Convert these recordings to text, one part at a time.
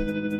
Thank you.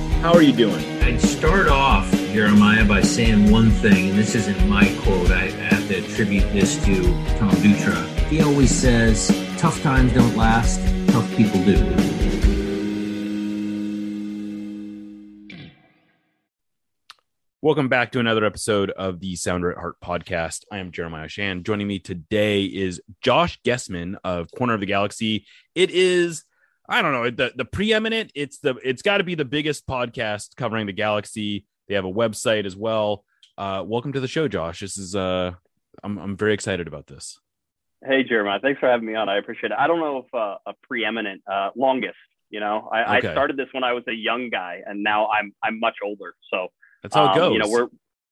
how are you doing? I'd start off, Jeremiah, by saying one thing, and this isn't my quote. I have to attribute this to Tom Dutra. He always says, tough times don't last, tough people do. Welcome back to another episode of the Sounder at Heart podcast. I am Jeremiah Oshan. Joining me today is Josh Gessman of Corner of the Galaxy. It is, I don't know, the the preeminent. It's the it's got to be the biggest podcast covering the galaxy. They have a website as well. Uh, welcome to the show, Josh. This is uh, I'm I'm very excited about this. Hey, Jeremiah. Thanks for having me on. I appreciate it. I don't know if uh, a preeminent, uh, longest. You know, I, Okay. I started this when I was a young guy, and now I'm I'm much older. So That's how it um, goes. You know, we're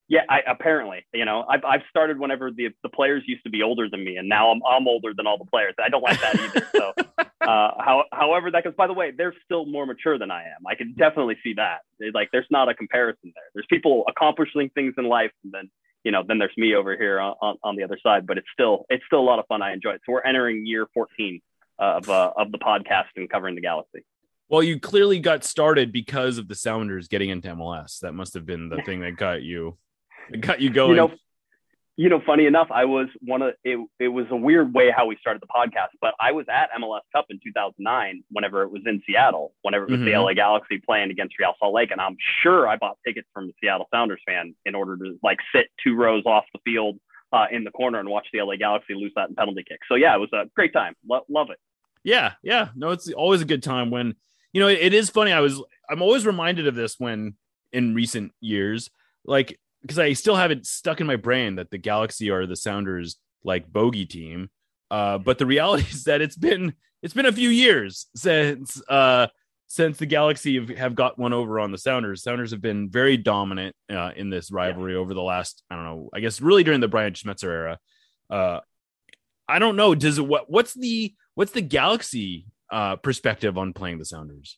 yeah. I apparently, you know, I've I've started whenever the the players used to be older than me, and now I'm I'm older than all the players. I don't like that either. So, uh, how however that goes. By the way, they're still more mature than I am. I can definitely see that. Like, there's not a comparison there. There's people accomplishing things in life, and then you know, then there's me over here on, on, on the other side. But it's still it's still a lot of fun. I enjoy it. So we're entering year 14 of uh, of the podcast and covering the galaxy. well, you clearly got started because of the Sounders getting into MLS. That must have been the thing that got you that got you going. You know, you know, funny enough, I was one of it. It was a weird way how we started the podcast, but I was at MLS Cup in 2009 whenever it was in Seattle, whenever it was the Mhm. LA Galaxy playing against Real Salt Lake, and I'm sure I bought tickets from a Seattle Sounders fan in order to like sit two rows off the field uh, in the corner and watch the LA Galaxy lose that penalty kick. So yeah, it was a great time. Lo- love it. Yeah, yeah. No, it's always a good time when you know it, it is funny. I was I'm always reminded of this when in recent years, like because I still have it stuck in my brain that the Galaxy are the Sounders like bogey team. Uh, but the reality is that it's been it's been a few years since uh since the Galaxy have, have got one over on the Sounders. Sounders have been very dominant uh, in this rivalry over the last I don't know. I guess really during the Brian Schmetzer era. Uh, I don't know. Does what what's the what's the Galaxy uh perspective on playing the Sounders?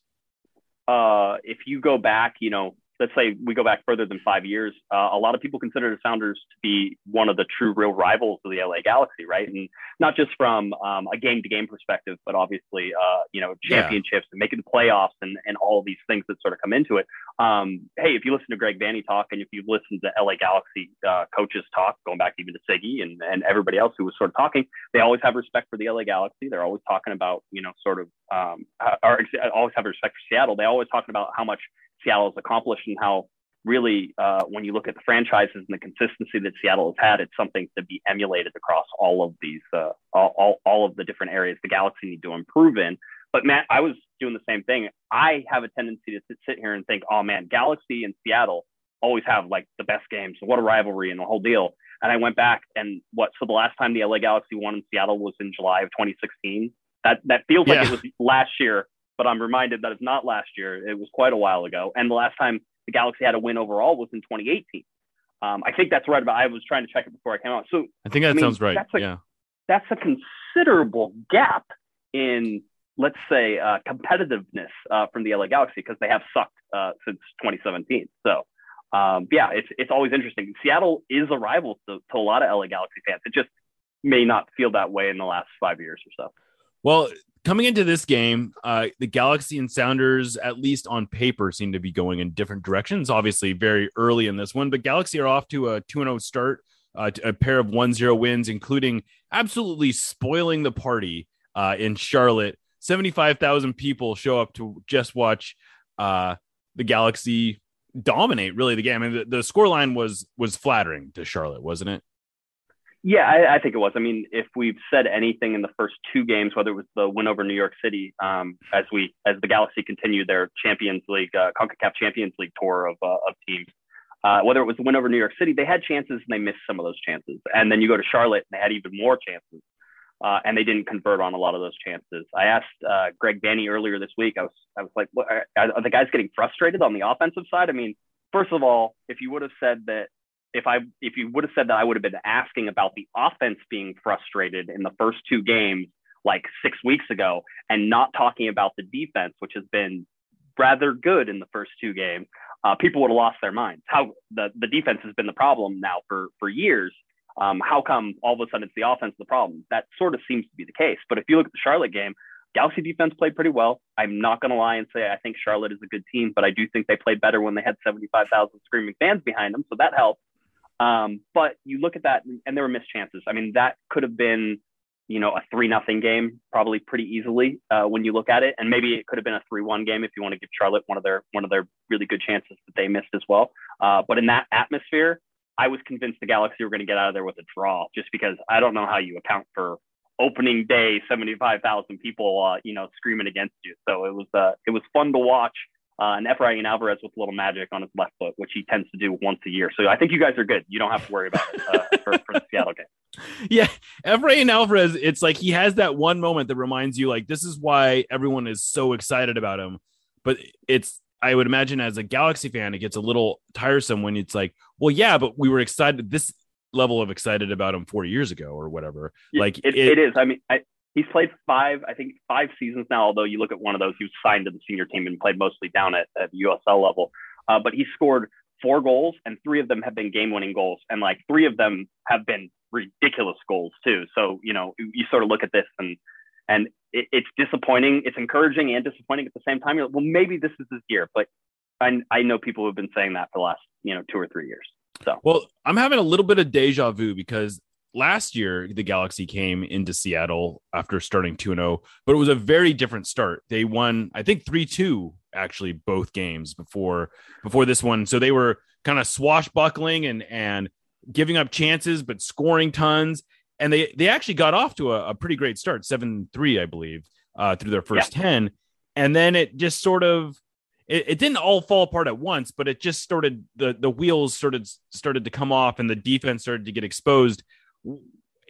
uh, if you go back, you know, let's say we go back further than five years, uh, a lot of people consider the Sounders to be one of the true real rivals of the LA Galaxy, right? And not just from um, a game to game perspective, but obviously, uh, you know, Yeah. championships and making the playoffs and, and all these things that sort of come into it. Um, hey, if you listen to Greg Vanney talk and if you've listened to LA Galaxy uh, coaches talk, going back even to Sigi and, and everybody else who was sort of talking, they always have respect for the LA Galaxy. They're always talking about, you know, sort of, um, uh, or always have respect for Seattle. They always talking about how much Seattle has accomplished and how really, uh, when you look at the franchises and the consistency that Seattle has had, it's something to be emulated across all of these, uh, all, all, all of the different areas the Galaxy need to improve in. But Matt, I was doing the same thing. I have a tendency to sit, sit here and think, oh man, Galaxy and Seattle always have like the best games. What a rivalry and the whole deal. And I went back and what? So the last time the LA Galaxy won in Seattle was in July of 2016. That that feels like Yeah. it was last year, but I'm reminded that it's not last year. It was quite a while ago. And the last time the Galaxy had a win overall was in 2018. Um, I think that's right. But I was trying to check it before I came out. So I think that I mean, sounds right. that's like- yeah. that's a considerable gap in, let's say, uh, competitiveness uh, from the LA Galaxy because they have sucked uh, since 2017. So, um, yeah, it's it's always interesting. Seattle is a rival to, to a lot of LA Galaxy fans. It just may not feel that way in the last five years or so. Well, coming into this game, uh, the Galaxy and Sounders, at least on paper, seem to be going in different directions. Obviously, very early in this one, but Galaxy are off to a 2 0 start, uh, a pair of 1 0 wins, including absolutely spoiling the party uh, in Charlotte. 75,000 people show up to just watch uh, the Galaxy dominate really the game. I mean, the, the scoreline was was flattering to Charlotte, wasn't it? Yeah, I, I think it was. I mean, if we've said anything in the first two games, whether it was the win over New York City, um, as we as the Galaxy continued their Champions League, uh, Concacaf Champions League tour of uh, of teams, uh, whether it was the win over New York City, they had chances and they missed some of those chances. And then you go to Charlotte and they had even more chances. uh, and they didn't convert on a lot of those chances. I asked uh, Greg Vanney earlier this week. I was I was like, what, are, are the guys getting frustrated on the offensive side? I mean, first of all, if you would have said that if I if you would have said that I would have been asking about the offense being frustrated in the first two games like six weeks ago and not talking about the defense, which has been rather good in the first two games, uh, people would have lost their minds. How the, the defense has been the problem now for for years. Um, how come all of a sudden it's the offense the problem? That sort of seems to be the case. But if you look at the Charlotte game, Galaxy defense played pretty well. I'm not going to lie and say I think Charlotte is a good team, but I do think they played better when they had 75,000 screaming fans behind them. So that helped. Um, but you look at that and there were missed chances. I mean, that could have been, you know, a three nothing game probably pretty easily uh, when you look at it, and maybe it could have been a three one game if you want to give Charlotte one of their one of their really good chances that they missed as well. Uh, but in that atmosphere, I was convinced the Galaxy were going to get out of there with a draw, just because I don't know how you account for opening day, seventy five thousand people, uh, you know, screaming against you. So it was uh, it was fun to watch uh, and Efrain Alvarez with a little magic on his left foot, which he tends to do once a year. So I think you guys are good. You don't have to worry about it uh, for, for, the Seattle game. Yeah, Efrain Alvarez, it's like he has that one moment that reminds you, like, this is why everyone is so excited about him. But it's, I would imagine as a Galaxy fan, it gets a little tiresome when it's like, well, yeah, but we were excited. This level of excited about him four years ago or whatever. Like it, it, it is. I mean, I, he's played five, I think five seasons now. Although you look at one of those, he was signed to the senior team and played mostly down at, at USL level. Uh, but he scored four goals, and three of them have been game-winning goals, and like three of them have been ridiculous goals too. So you know, you, sort of look at this and and it, it's disappointing. It's encouraging and disappointing at the same time. You're like, well, maybe this is his year, but I I know people have been saying that for the last you know two or three years. So well, I'm having a little bit of deja vu because last year the Galaxy came into Seattle after starting 2-0, but it was a very different start. They won, I think 3-2 actually both games before before this one. So they were kind of swashbuckling and and giving up chances but scoring tons and they they actually got off to a, a pretty great start, 7-3 I believe, uh, through their first yeah. 10. And then it just sort of it, it, didn't all fall apart at once, but it just started the the wheels started started to come off and the defense started to get exposed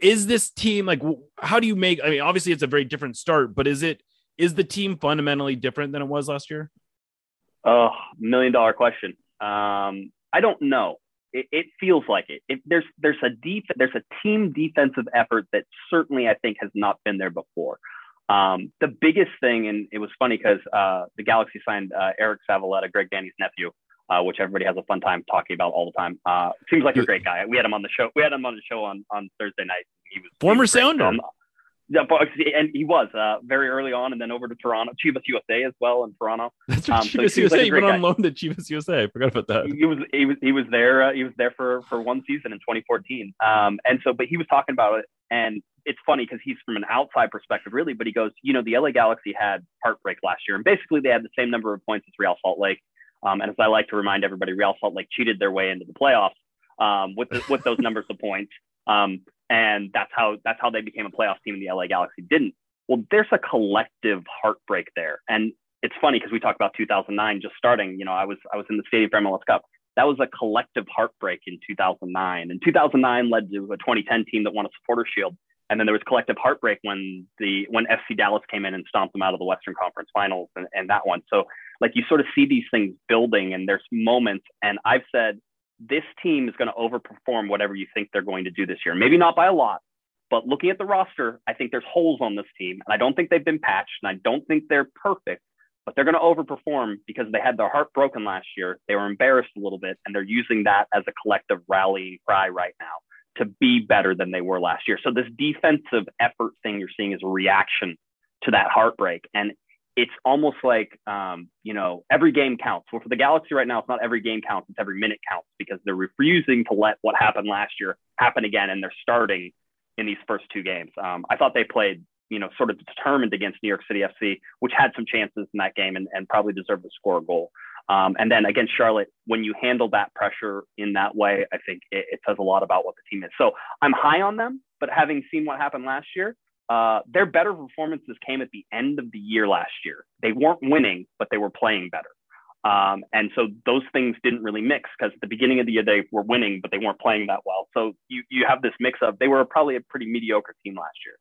is this team like how do you make i mean obviously it's a very different start but is it is the team fundamentally different than it was last year? Oh million dollar question. Um i don't know. It, it feels like it. there's there's a deep there's a team defensive effort that certainly i think has not been there before. Um, the biggest thing, and it was funny because uh, the Galaxy signed uh, Eric Zavaleta, Greg Vanney's nephew, uh, which everybody has a fun time talking about all the time. Uh, seems like a great guy. We had him on the show. We had him on the show on, on Thursday night. He was former Sounder. Um, yeah, and he was uh, very early on, and then over to Toronto, Chivas USA as well in Toronto. That's right, um, Chivas so USA. Like he went on loan to Chivas USA. I forgot about that. He was he was he was there. Uh, he was there for for one season in 2014. Um, and so, but he was talking about it, and it's funny because he's from an outside perspective, really. But he goes, you know, the LA Galaxy had heartbreak last year, and basically they had the same number of points as Real Salt Lake. Um, and as I like to remind everybody, Real Salt Lake cheated their way into the playoffs um, with the, with those numbers of points, um, and that's how that's how they became a playoff team. And the LA Galaxy didn't. Well, there's a collective heartbreak there, and it's funny because we talk about 2009 just starting. You know, I was I was in the stadium for MLS Cup. That was a collective heartbreak in 2009, and 2009 led to a 2010 team that won a Supporter Shield. And then there was collective heartbreak when the when FC Dallas came in and stomped them out of the Western Conference Finals and, and that one. So like you sort of see these things building and there's moments. And I've said this team is going to overperform whatever you think they're going to do this year. Maybe not by a lot, but looking at the roster, I think there's holes on this team. And I don't think they've been patched and I don't think they're perfect, but they're going to overperform because they had their heart broken last year. They were embarrassed a little bit and they're using that as a collective rallying cry right now to be better than they were last year. So this defensive effort thing you're seeing is a reaction to that heartbreak. And it's almost like um, you know every game counts. Well, for the Galaxy right now, it's not every game counts; it's every minute counts because they're refusing to let what happened last year happen again, and they're starting in these first two games. Um, I thought they played you know sort of determined against New York City FC, which had some chances in that game and, and probably deserved to score a goal. Um, and then against Charlotte, when you handle that pressure in that way, I think it, it, says a lot about what the team is. So I'm high on them, but having seen what happened last year, uh, their better performances came at the end of the year last year. They weren't winning, but they were playing better. Um, and so those things didn't really mix because at the beginning of the year they were winning, but they weren't playing that well. So you, you have this mix of they were probably a pretty mediocre team last year.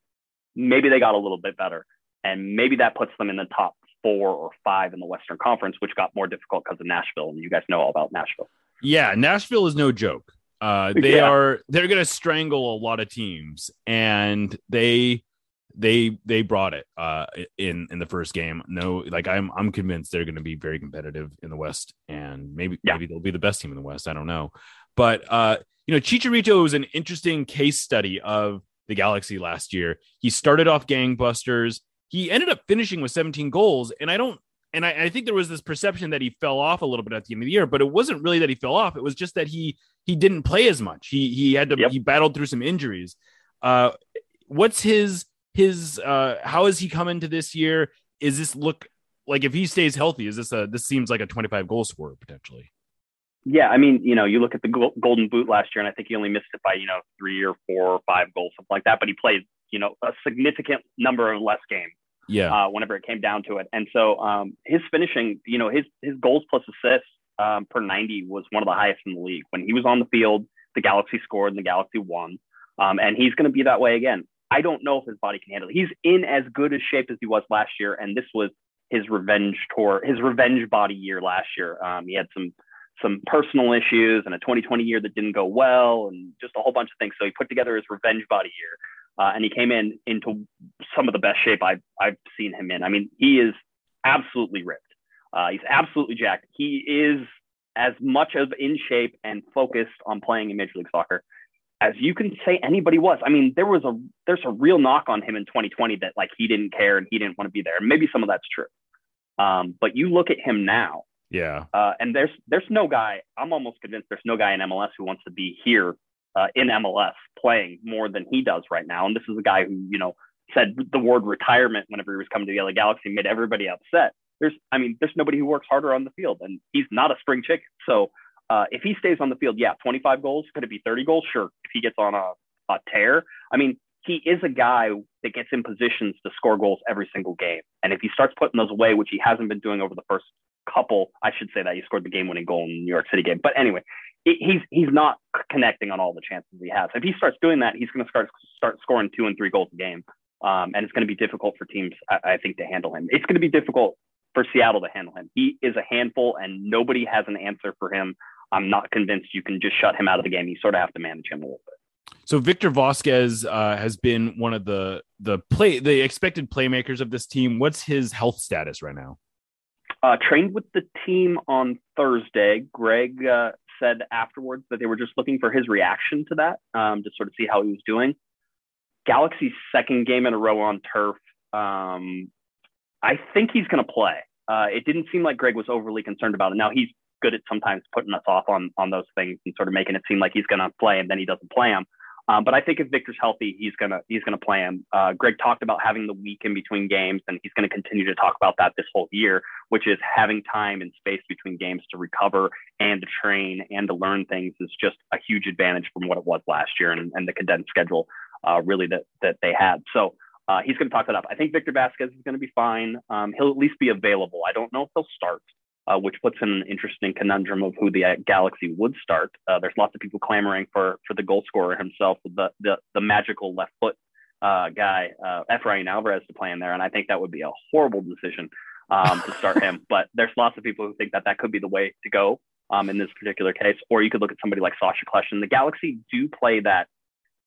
maybe they got a little bit better, and maybe that puts them in the top four or five in the Western Conference, which got more difficult because of Nashville, and you guys know all about Nashville. Yeah, Nashville is no joke. Uh, they Yeah. are they're going to strangle a lot of teams, and they they they brought it uh, in in the first game. No, like I'm I'm convinced they're going to be very competitive in the West, and maybe Yeah. maybe they'll be the best team in the West. I don't know, but uh, you know, Chicharito was an interesting case study of the Galaxy last year. He started off gangbusters. He ended up finishing with 17 goals, and I don't and I, I think there was this perception that he fell off a little bit at the end of the year, but it wasn't really that he fell off. It was just that he he didn't play as much. He he had to Yep. he battled through some injuries. Uh, what's his his uh how has he come into this year? Is this look like if he stays healthy? Is this a this seems like a 25 goal scorer potentially? Yeah, I mean, you know, you look at the Golden Boot last year, and I think he only missed it by you know three or four or five goals, something like that. But he played you know a significant number of less games. Yeah, uh, whenever it came down to it. And so um, his finishing, you know, his his goals plus assists um, per 90 was one of the highest in the league. When he was on the field, the Galaxy scored and the Galaxy won. Um, and he's going to be that way again. I don't know if his body can handle it. He's in as good a shape as he was last year, and this was his revenge tour, his revenge body year last year. Um, he had some some personal issues and a 2020 year that didn't go well, and just a whole bunch of things. So he put together his revenge body year. Uh, and he came in into some of the best shape I've I've seen him in. I mean, he is absolutely ripped. Uh, he's absolutely jacked. He is as much of in shape and focused on playing in Major League Soccer as you can say anybody was. I mean, there was a there's a real knock on him in 2020 that like he didn't care and he didn't want to be there. And maybe some of that's true. Um, but you look at him now, yeah, uh, and there's there's no guy. I'm almost convinced there's no guy in MLS who wants to be here uh, in MLS playing more than he does right now. And this is a guy who you know said the word retirement whenever he was coming to the LA Galaxy, made everybody upset. There's I mean there's nobody who works harder on the field, and he's not a spring chicken. So uh, if he stays on the field, yeah, 25 goals. Could it be 30 goals? Sure. If he gets on a, a tear, I mean he is a guy that gets in positions to score goals every single game. And if he starts putting those away, which he hasn't been doing over the first couple, I should say that he scored the game-winning goal in the New York City game. But anyway, he's he's not connecting on all the chances he has. If he starts doing that, he's going to start start scoring two and three goals a game, um, and it's going to be difficult for teams, I, I think, to handle him. It's going to be difficult for Seattle to handle him. He is a handful, and nobody has an answer for him. I'm not convinced you can just shut him out of the game. You sort of have to manage him a little bit. So Victor Vázquez uh, has been one of the the play the expected playmakers of this team. What's his health status right now? Uh, trained with the team on Thursday. Greg uh, said afterwards that they were just looking for his reaction to that, um, to sort of see how he was doing. Galaxy's second game in a row on turf. Um, I think he's going to play. Uh, it didn't seem like Greg was overly concerned about it. Now he's good at sometimes putting us off on on those things and sort of making it seem like he's going to play and then he doesn't play him. Um, but I think if Victor's healthy, he's gonna he's gonna play him. Uh, Greg talked about having the week in between games, and he's going to continue to talk about that this whole year, which is having time and space between games to recover and to train and to learn things is just a huge advantage from what it was last year and, and the condensed schedule uh, really that that they had. So uh, he's going to talk that up. I think Victor Vázquez is going to be fine. Um, he'll at least be available. I don't know if he'll start uh, which puts in an interesting conundrum of who the uh, Galaxy would start. Uh, there's lots of people clamoring for for the goal scorer himself, the the, the magical left foot uh, guy, uh, Efrain Alvarez, to play in there, and I think that would be a horrible decision um, to start him. But there's lots of people who think that that could be the way to go um, in this particular case. Or you could look at somebody like Sacha Kljestan. The Galaxy do play that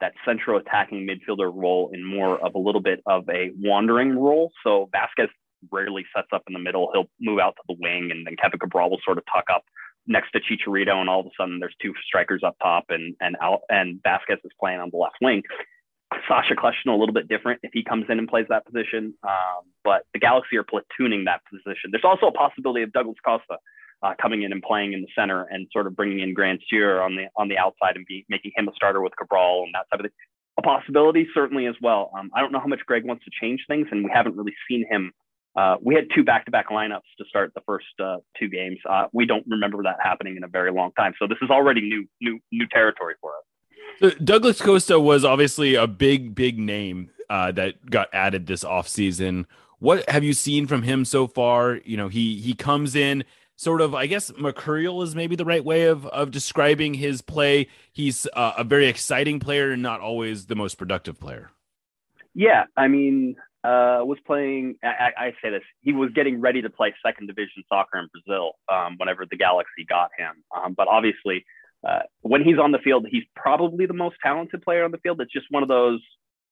that central attacking midfielder role in more of a little bit of a wandering role. So Vázquez rarely sets up in the middle. He'll move out to the wing, and then Kevin Cabral will sort of tuck up next to Chicharito, and all of a sudden there's two strikers up top, and and out and Vázquez is playing on the left wing. Sacha Kljestan a little bit different if he comes in and plays that position, um, but the Galaxy are platooning that position. There's also a possibility of Douglas Costa uh, coming in and playing in the center and sort of bringing in Stuer on the on the outside and be, making him a starter with Cabral and that type of thing. A possibility certainly as well. Um, I don't know how much Greg wants to change things, and we haven't really seen him uh, we had two back-to-back lineups to start the first uh, two games. Uh, we don't remember that happening in a very long time, so this is already new, new, new territory for us. So Douglas Costa was obviously a big, big name uh, that got added this offseason. What have you seen from him so far? You know, he he comes in sort of, I guess, mercurial is maybe the right way of of describing his play. He's uh, a very exciting player and not always the most productive player. Yeah, I mean, uh, was playing. I, I, say this. He was getting ready to play second division soccer in Brazil um, whenever the Galaxy got him. Um, but obviously, uh, when he's on the field, he's probably the most talented player on the field. It's just one of those.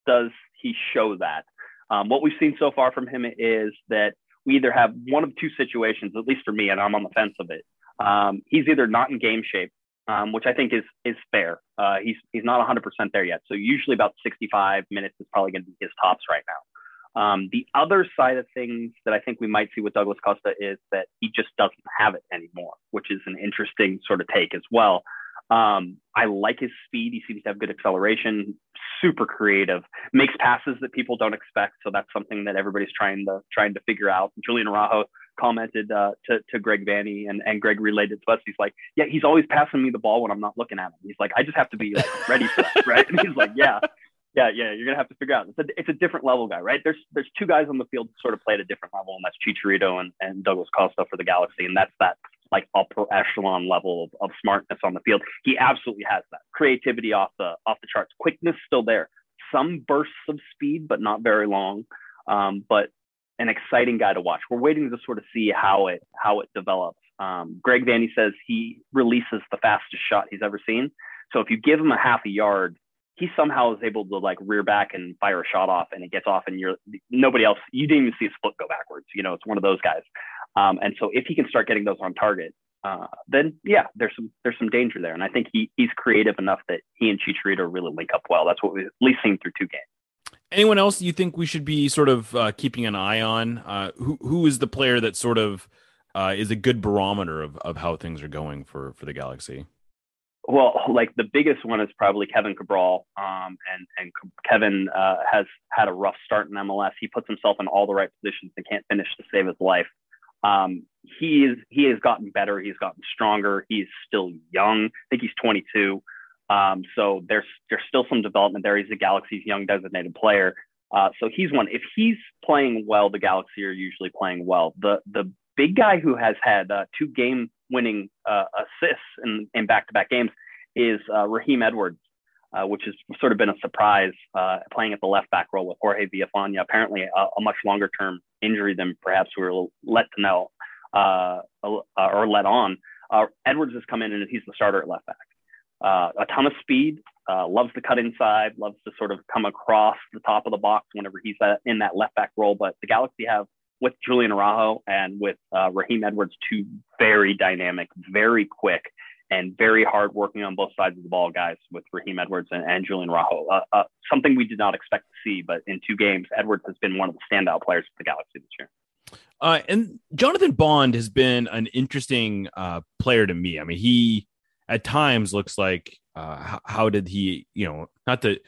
Does he show that? Um, what we've seen so far from him is that we either have one of two situations, at least for me, and I'm on the fence of it. Um, he's either not in game shape, um, which I think is is fair. Uh, he's he's not 100% there yet. So usually about 65 minutes is probably going to be his tops right now. Um, the other side of things that I think we might see with Douglas Costa is that he just doesn't have it anymore, which is an interesting sort of take as well. Um, I like his speed. He seems to have good acceleration, super creative, makes passes that people don't expect. So that's something that everybody's trying to trying to figure out. Julian Araujo commented uh, to to Greg Vanney, and and Greg relayed it to us. He's like, yeah, he's always passing me the ball when I'm not looking at him. He's like, I just have to be like, ready for that, right? And he's like, yeah. Yeah, yeah, you're gonna have to figure out. It's a, it's a different level guy, right? There's there's two guys on the field sort of play at a different level, and that's Chicharito and, and Douglas Costa for the Galaxy, and that's that like upper echelon level of, of smartness on the field. He absolutely has that creativity off the off the charts. Quickness still there. Some bursts of speed, but not very long. Um, but an exciting guy to watch. We're waiting to sort of see how it how it develops. Um, Greg Vanney says he releases the fastest shot he's ever seen. So if you give him a half a yard, he somehow is able to like rear back and fire a shot off, and it gets off, and you're nobody else. You didn't even see his foot go backwards. You know, it's one of those guys. Um, and so if he can start getting those on target, uh, then yeah, there's some there's some danger there. And I think he he's creative enough that he and Chicharito really link up well. That's what we've at least seen through two games. Anyone else you think we should be sort of uh, keeping an eye on? Uh, who who is the player that sort of uh, is a good barometer of, of how things are going for for the Galaxy? Well, like the biggest one is probably Kevin Cabral, um, and and Kevin uh, has had a rough start in MLS. He puts himself in all the right positions and can't finish to save his life. Um, he he has gotten better. He's gotten stronger. He's still young. I think he's 22. Um, so there's there's still some development there. He's the Galaxy's young designated player. Uh, so he's one. If he's playing well, the Galaxy are usually playing well. The the big guy who has had uh, two game winning uh, assists in, in back-to-back games is uh, Raheem Edwards, uh, which has sort of been a surprise uh, playing at the left back role with Jorge Villafaña. Apparently, a, a much longer term injury than perhaps we were let to know uh, or let on. Edwards has come in and he's the starter at left back. A ton of speed, loves to cut inside, loves to sort of come across the top of the box whenever he's in that left back role. But the Galaxy have with Julian Araujo and with uh, Raheem Edwards two very dynamic, very quick, and very hard working on both sides of the ball guys with Raheem Edwards and, and Julian Araujo. Uh, uh, something we did not expect to see, but in two games, Edwards has been one of the standout players for the Galaxy this year. Uh, and Jonathan Bond has been an interesting uh, player to me. I mean, he at times looks like uh, how, how, did he, you know, not to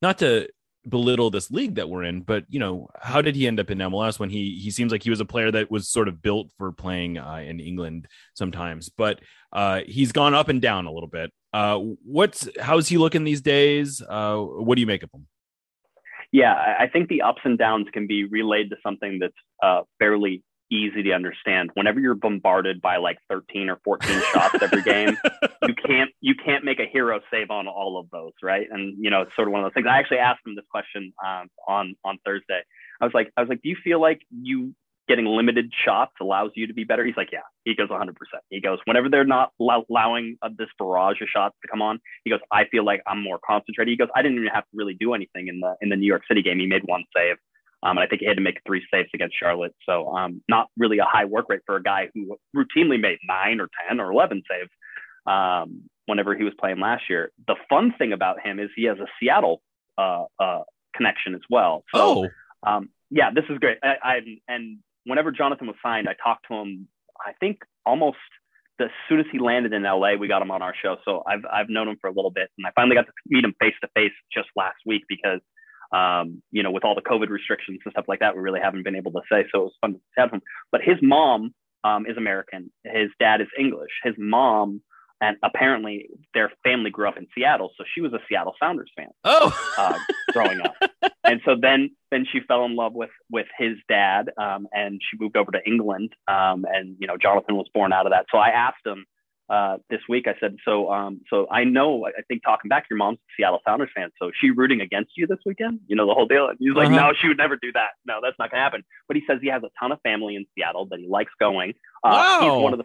not to belittle this league that we're in, but you know, how did he end up in MLS when he he seems like he was a player that was sort of built for playing uh, in England sometimes, but uh, he's gone up and down a little bit. Uh, what's how's he looking these days? Uh, what do you make of him? Yeah, I think the ups and downs can be relayed to something that's uh, fairly easy to understand. Whenever you're bombarded by like 13 or 14 shots every game, you can't you can't make a hero save on all of those, right? And you know, it's sort of one of those things. I actually asked him this question um, on on Thursday. I was like, I was like, do you feel like you getting limited shots allows you to be better? He's like, yeah. He goes 100%. He goes, whenever they're not allowing uh, this barrage of shots to come on, he goes, I feel like I'm more concentrated. He goes, I didn't even have to really do anything in the in the New York City game. He made one save. Um, and I think he had to make three saves against Charlotte. So um, not really a high work rate for a guy who routinely made nine or 10 or 11 saves um, whenever he was playing last year. The fun thing about him is he has a Seattle uh, uh, connection as well. So, oh. Um, yeah, this is great. I, I, and whenever Jonathan was signed, I talked to him, I think almost as soon as he landed in LA, we got him on our show. So I've, I've known him for a little bit. And I finally got to meet him face to face just last week because um, you know, with all the COVID restrictions and stuff like that, we really haven't been able to say. So it was fun to have him. But his mom um, is American. His dad is English. His mom, and apparently their family grew up in Seattle, so she was a Seattle Sounders fan. Oh, uh, growing up, and so then then she fell in love with with his dad, um, and she moved over to England. Um, and you know, Jonathan was born out of that. So I asked him uh, this week. I said, so um, so I know. I think talking back, your mom's a Seattle Sounders fan, so is she rooting against you this weekend? You know the whole deal. And he's like, Uh-huh. no, she would never do that. No, that's not gonna happen. But he says he has a ton of family in Seattle that he likes going. Uh, Wow. He's one of the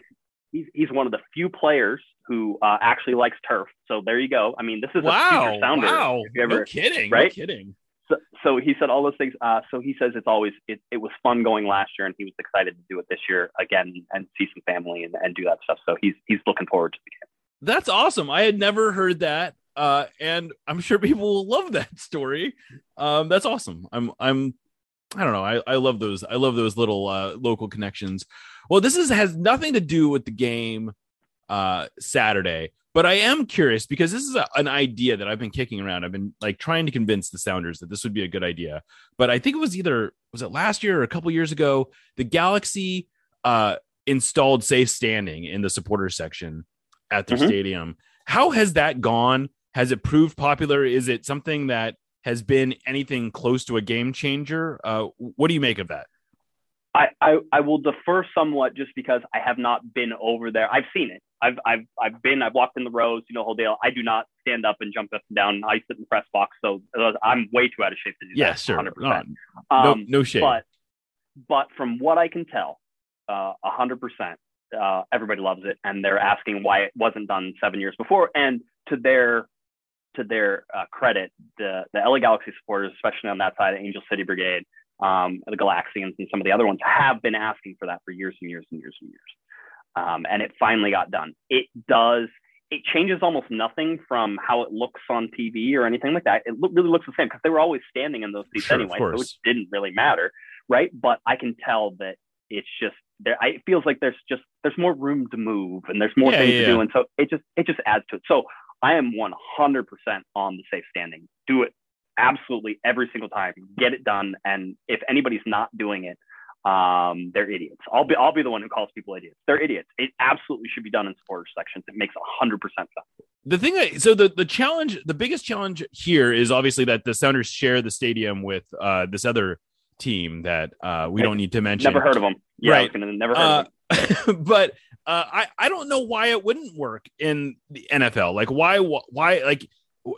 he's, he's one of the few players who uh, actually likes turf. So there you go. I mean, this is a Wow. future Sounder. Wow. Ever, no kidding. No right? kidding. So, so he said all those things. Uh, so he says it's always it, it was fun going last year, and he was excited to do it this year again and see some family and, and do that stuff. So he's he's looking forward to the game. That's awesome. I had never heard that. Uh, and I'm sure people will love that story. Um, that's awesome. I'm, I'm, I don't know. I, I love those. I love those little uh, local connections. Well, this is has nothing to do with the game uh, Saturday, but I am curious because this is a, an idea that I've been kicking around. I've been like trying to convince the Sounders that this would be a good idea. But I think it was either was it last year or a couple years ago. The Galaxy uh, installed safe standing in the supporters section at their Mhm. stadium. How has that gone? Has it proved popular? Is it something that has been anything close to a game changer? Uh, what do you make of that? I, I, I will defer somewhat just because I have not been over there. I've seen it. I've I've I've been. I've walked in the rows. You know, whole deal. I do not stand up and jump up and down. I sit in the press box, so uh, I'm way too out of shape to do Yeah, that. sure. 100%. No, Um, no, no shade. But but from what I can tell, uh, a hundred percent, uh, everybody loves it, and they're asking why it wasn't done seven years before. And to their to their uh, credit, the the LA Galaxy supporters, especially on that side, Angel City Brigade, um, the Galaxians, and some of the other ones, have been asking for that for years and years and years and years. Um, and it finally got done. It does. It changes almost nothing from how it looks on TV or anything like that. It look, really looks the same because they were always standing in those seats Sure, anyway, so it didn't really matter, right? But I can tell that it's just there. I, it feels like there's just there's more room to move and there's more Yeah, things yeah, to do, and so it just it just adds to it. So I am 100% on the safe standing. Do it absolutely every single time. Get it done, and if anybody's not doing it, um, they're idiots. I'll be I'll be the one who calls people idiots. They're idiots. It absolutely should be done in supporters sections. It makes 100% sense. the thing that so the the challenge the biggest challenge here is obviously that the sounders share the stadium with uh this other team that uh we don't need to mention Never heard of them. Yeah, Right. never heard of uh, them. but uh i i don't know why it wouldn't work in the nfl like why why like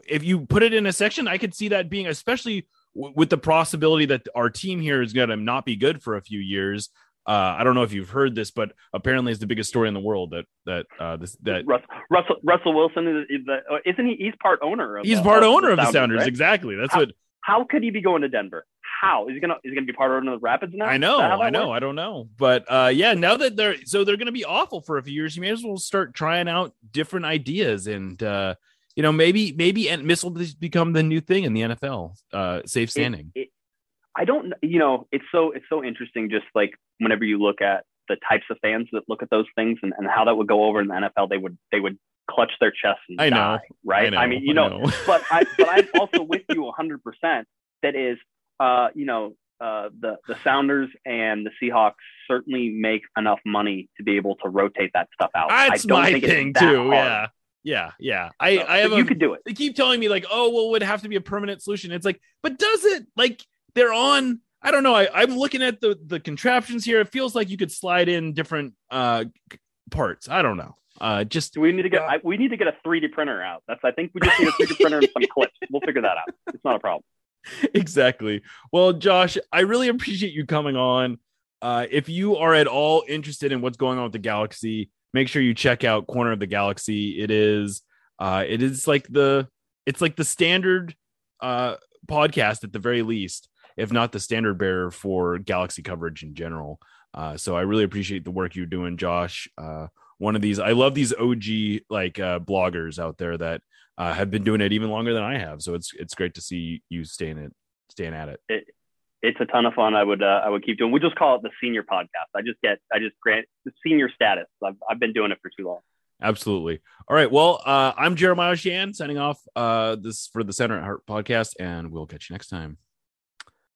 if you put it in a section i could see that being especially w- with the possibility that our team here is going to not be good for a few years uh, I don't know if you've heard this, but apparently it's the biggest story in the world that that uh, this that Russ, Russell Russell Wilson is, is the, uh, isn't he? He's part owner of. he's uh, part owner of the Sounders. right? Exactly. That's How- what How could he be going to Denver? How is he gonna? Is he gonna be part owner of the Rapids now? I know, that how that I know, works? I don't know, but uh, yeah, now that they're so they're going to be awful for a few years, you may as well start trying out different ideas, and uh, you know, maybe maybe and this will become the new thing in the NFL, uh, safe standing. It, it, I don't. You know, it's so it's so interesting. Just like whenever you look at the types of fans that look at those things and, and how that would go over in the NFL, they would they would clutch their chest and I know, die, right? I know, mean, you I know, know. but I but I'm also with you 100. percent That is, uh, you know, uh, the the Sounders and the Seahawks certainly make enough money to be able to rotate that stuff out. That's I don't my think it's thing too. hard. Yeah, yeah, yeah. I So, I have you a, could do it. they keep telling me like, oh, well, it would have to be a permanent solution. It's like, but does it? Like they're on. I don't know. I, I'm looking at the the contraptions here. It feels like you could slide in different uh parts. I don't know. Uh, just we need to get? I, we need to get a 3D printer out. That's. I think we just need a 3D printer and some clips. We'll figure that out. It's not a problem. exactly. Well, Josh, I really appreciate you coming on. Uh, if you are at all interested in what's going on with the Galaxy, make sure you check out Corner of the Galaxy. It is, uh, it is like the, it's like the standard uh, podcast at the very least, if not the standard bearer for Galaxy coverage in general. Uh, so I really appreciate the work you're doing, Josh. Uh, one of these, I love these OG like uh, bloggers out there that uh, have been doing it even longer than I have. So it's it's great to see you staying it, staying at it. It's a ton of fun. I would. Uh, I would keep doing. We just call it the senior podcast. I just get. I just grant the senior status. I've. I've been doing it for too long. Absolutely. All right. Well, uh, I'm Jeremiah Oshan signing off uh, this for the Sounder at Heart podcast, and we'll catch you next time.